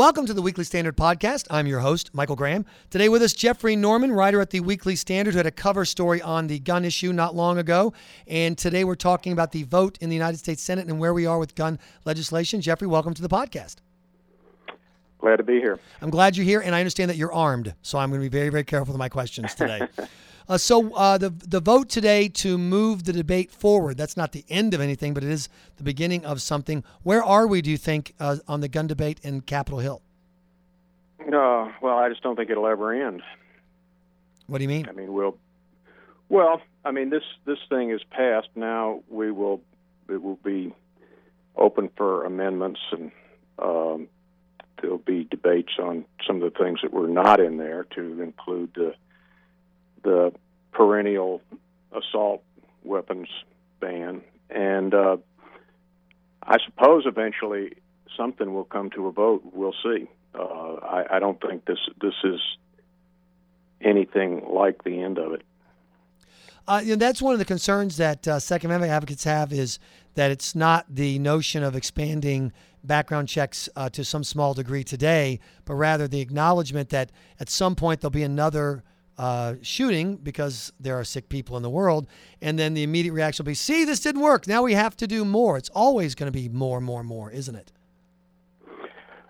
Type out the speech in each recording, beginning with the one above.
Welcome to the Weekly Standard Podcast. I'm your host, Michael Graham. Today with us, Geoffrey Norman, writer at the Weekly Standard, who had a cover story on the gun issue not long ago. And today we're talking about the vote in the United States Senate and where we are with gun legislation. Geoffrey, welcome to the podcast. Glad to be here. I'm glad you're here, and I understand that you're armed, so I'm going to be very, very careful with my questions today. Uh, so uh, the the vote today to move the debate forward. That's not the end of anything, but it is the beginning of something. Where are we? Do you think uh, on the gun debate in Capitol Hill? Uh, well, I just don't think it'll ever end. What do you mean? I mean, we'll. Well, I mean this this thing is passed. Now we will it will be open for amendments and um, there'll be debates on some of the things that were not in there to include the the perennial assault weapons ban, and uh, I suppose eventually something will come to a vote. We'll see. Uh, I, I don't think this this is anything like the end of it. Uh, you know, that's one of the concerns that uh, Second Amendment advocates have is that it's not the notion of expanding background checks uh, to some small degree today, but rather the acknowledgement that at some point there'll be another uh, shooting because there are sick people in the world. And then the immediate reaction will be, see, this didn't work. Now we have to do more. It's always going to be more, more, more, isn't it?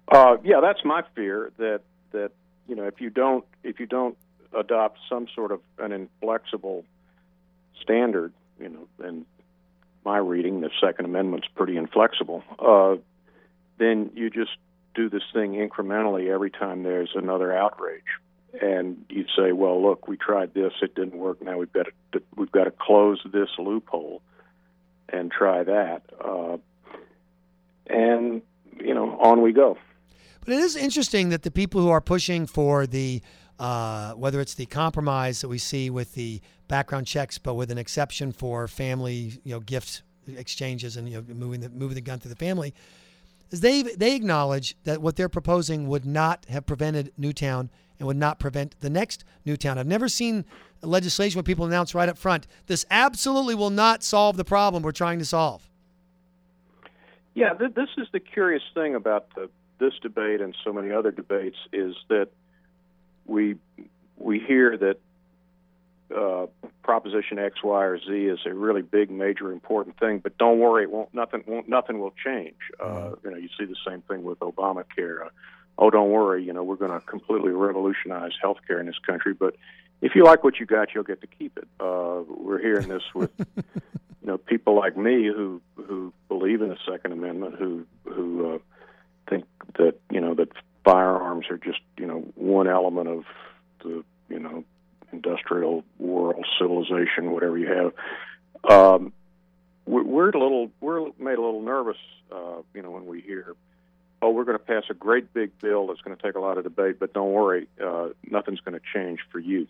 Uh, yeah, that's my fear that that you know if you don't if you don't adopt some sort of an inflexible standard, you know, and my reading, the Second Amendment's pretty inflexible. Uh, then you just do this thing incrementally every time there's another outrage and you'd say, "Well, look, we tried this; it didn't work. Now we've got to we've got to close this loophole and try that." Uh, and you know, on we go. But it is interesting that the people who are pushing for the uh, whether it's the compromise that we see with the background checks, but with an exception for family, you know, gift exchanges and you know, moving the moving the gun to the family, is they they acknowledge that what they're proposing would not have prevented Newtown and would not prevent the next Newtown. I've never seen legislation where people announce right up front, this absolutely will not solve the problem we're trying to solve. Yeah, th- this is the curious thing about the, this debate and so many other debates is that we we hear that uh, Proposition X, Y, or Z is a really big, major, important thing. But don't worry, it won't nothing won't nothing will change. Uh, mm-hmm. you know, you see the same thing with Obamacare. Uh, oh, don't worry, you know, we're going to completely revolutionize healthcare in this country. But if you like what you got, you'll get to keep it. Uh, we're hearing this with, you know, people like me who who believe in the Second Amendment, who who uh, think that you know that firearms are just you know one element of the you know industrial world, civilization, whatever you have. Um, we're a little we're made a little nervous, uh, you know, when we hear oh, we're going to pass a great big bill that's going to take a lot of debate, but don't worry, uh, nothing's going to change for you.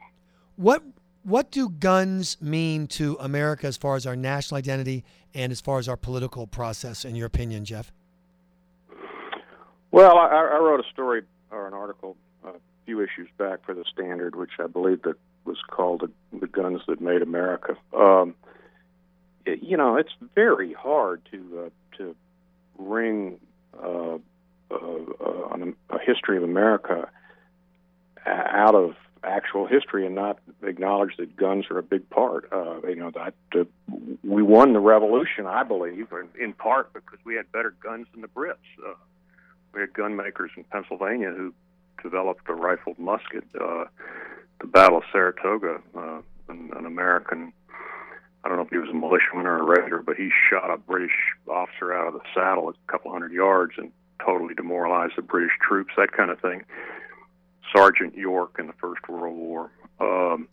What what do guns mean to America as far as our national identity and as far as our political process, in your opinion, Geoff? Well, I, I wrote a story or an article a few issues back for the Standard, which I believe that was called "The, the Guns That Made America." Um, it, you know, it's very hard to uh, to wring uh, uh, on a, a history of America out of actual history and not acknowledge that guns are a big part. Uh, you know that uh, we won the revolution, I believe, in part because we had better guns than the Brits. Uh, we had gun makers in Pennsylvania who developed a rifled musket. Uh, the Battle of Saratoga, uh, an, an American. I don't know if he was a militiaman or a regular, but he shot a British officer out of the saddle a couple hundred yards and totally demoralize the British troops, that kind of thing. Sergeant York in the First World War. Um,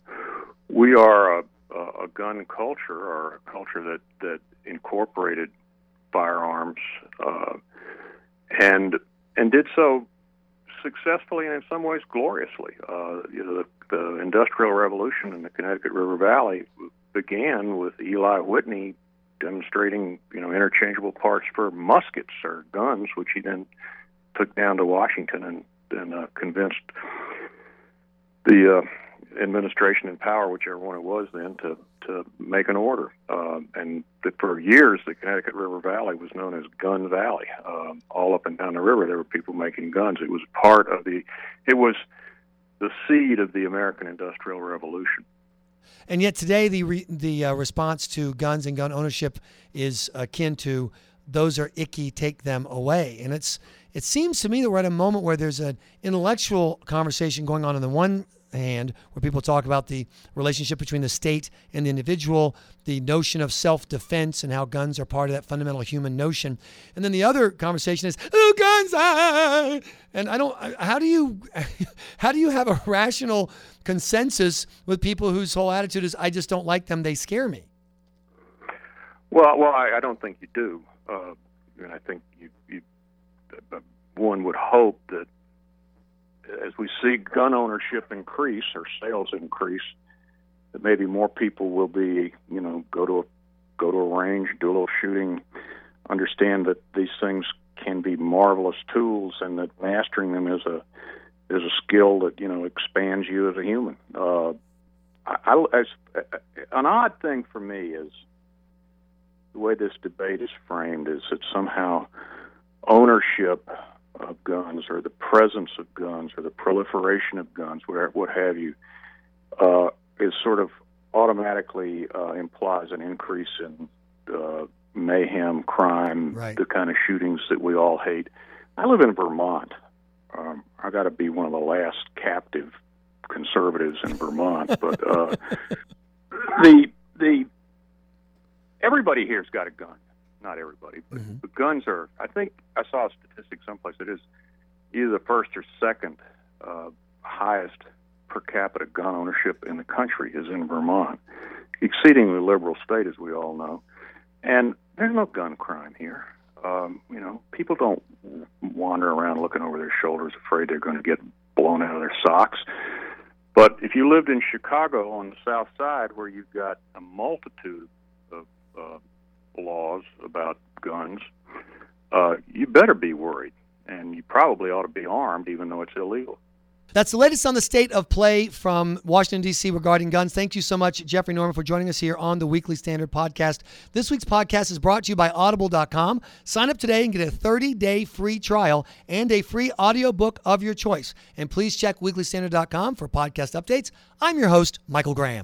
we are a, a gun culture, or a culture that that incorporated firearms, uh, and and did so successfully and in some ways gloriously. Uh, you know, the, the Industrial Revolution in the Connecticut River Valley began with Eli Whitney demonstrating, you know, interchangeable parts for muskets or guns, which he then took down to Washington and and uh, convinced the uh, administration in power, whichever one it was then, to to make an order. Uh, and for years, the Connecticut River Valley was known as Gun Valley. Um, all up and down the river, there were people making guns. It was part of the, it was the seed of the American Industrial Revolution. And yet today, the re, the uh, response to guns and gun ownership is akin to those are icky, take them away. And it's it seems to me that we're at a moment where there's an intellectual conversation going on on the one hand, where people talk about the relationship between the state and the individual, the notion of self defense, and how guns are part of that fundamental human notion. And then the other conversation is, "Oh, guns!" Ah! And I don't. How do you, how do you have a rational consensus with people whose whole attitude is, "I just don't like them; they scare me." Well, well, I, I don't think you do. Uh, and I think you, you, uh, one would hope that we see gun ownership increase or sales increase, that maybe more people will be, you know, go to a go to a range, do a little shooting, understand that these things can be marvelous tools, and that mastering them is a is a skill that you know expands you as a human. Uh, I, I, an odd thing for me is the way this debate is framed is that somehow ownership of guns or the presence of guns or the proliferation of guns, what have you, uh, is sort of automatically uh, implies an increase in uh, mayhem, crime, right. the kind of shootings that we all hate. I live in Vermont. Um, I got to be one of the last captive conservatives in Vermont, but uh, the the everybody here's got a gun not everybody, but, mm-hmm. but guns are. I think I saw a statistic someplace that is either the first or second uh, highest per capita gun ownership in the country is in Vermont, exceedingly liberal state as we all know, and there's no gun crime here. Um, you know, people don't wander around looking over their shoulders, afraid they're going to get blown out of their socks. But if you lived in Chicago on the South Side, where you've got a multitude of uh, laws about guns, uh, you better be worried, and you probably ought to be armed, even though it's illegal. That's the latest on the state of play from Washington, D.C. regarding guns. Thank you so much, Geoffrey Norman, for joining us here on the Weekly Standard podcast. This week's podcast is brought to you by Audible.com. Sign up today and get a 30 day free trial and a free audiobook of your choice. And please check WeeklyStandard.com for podcast updates. I'm your host, Michael Graham.